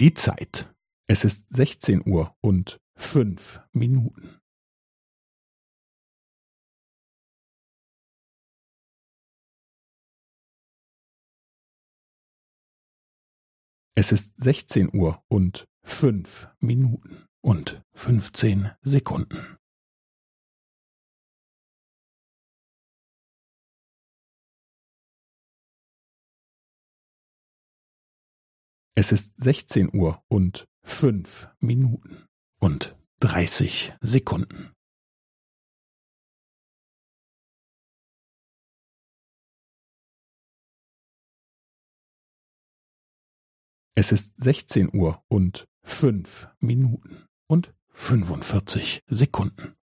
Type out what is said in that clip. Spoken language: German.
Die Zeit. Es ist sechzehn Uhr und fünf Minuten. Es ist sechzehn Uhr und fünf Minuten und fünfzehn Sekunden. Es ist sechzehn Uhr und fünf Minuten und dreißig Sekunden. Es ist sechzehn Uhr und fünf Minuten und fünfundvierzig Sekunden.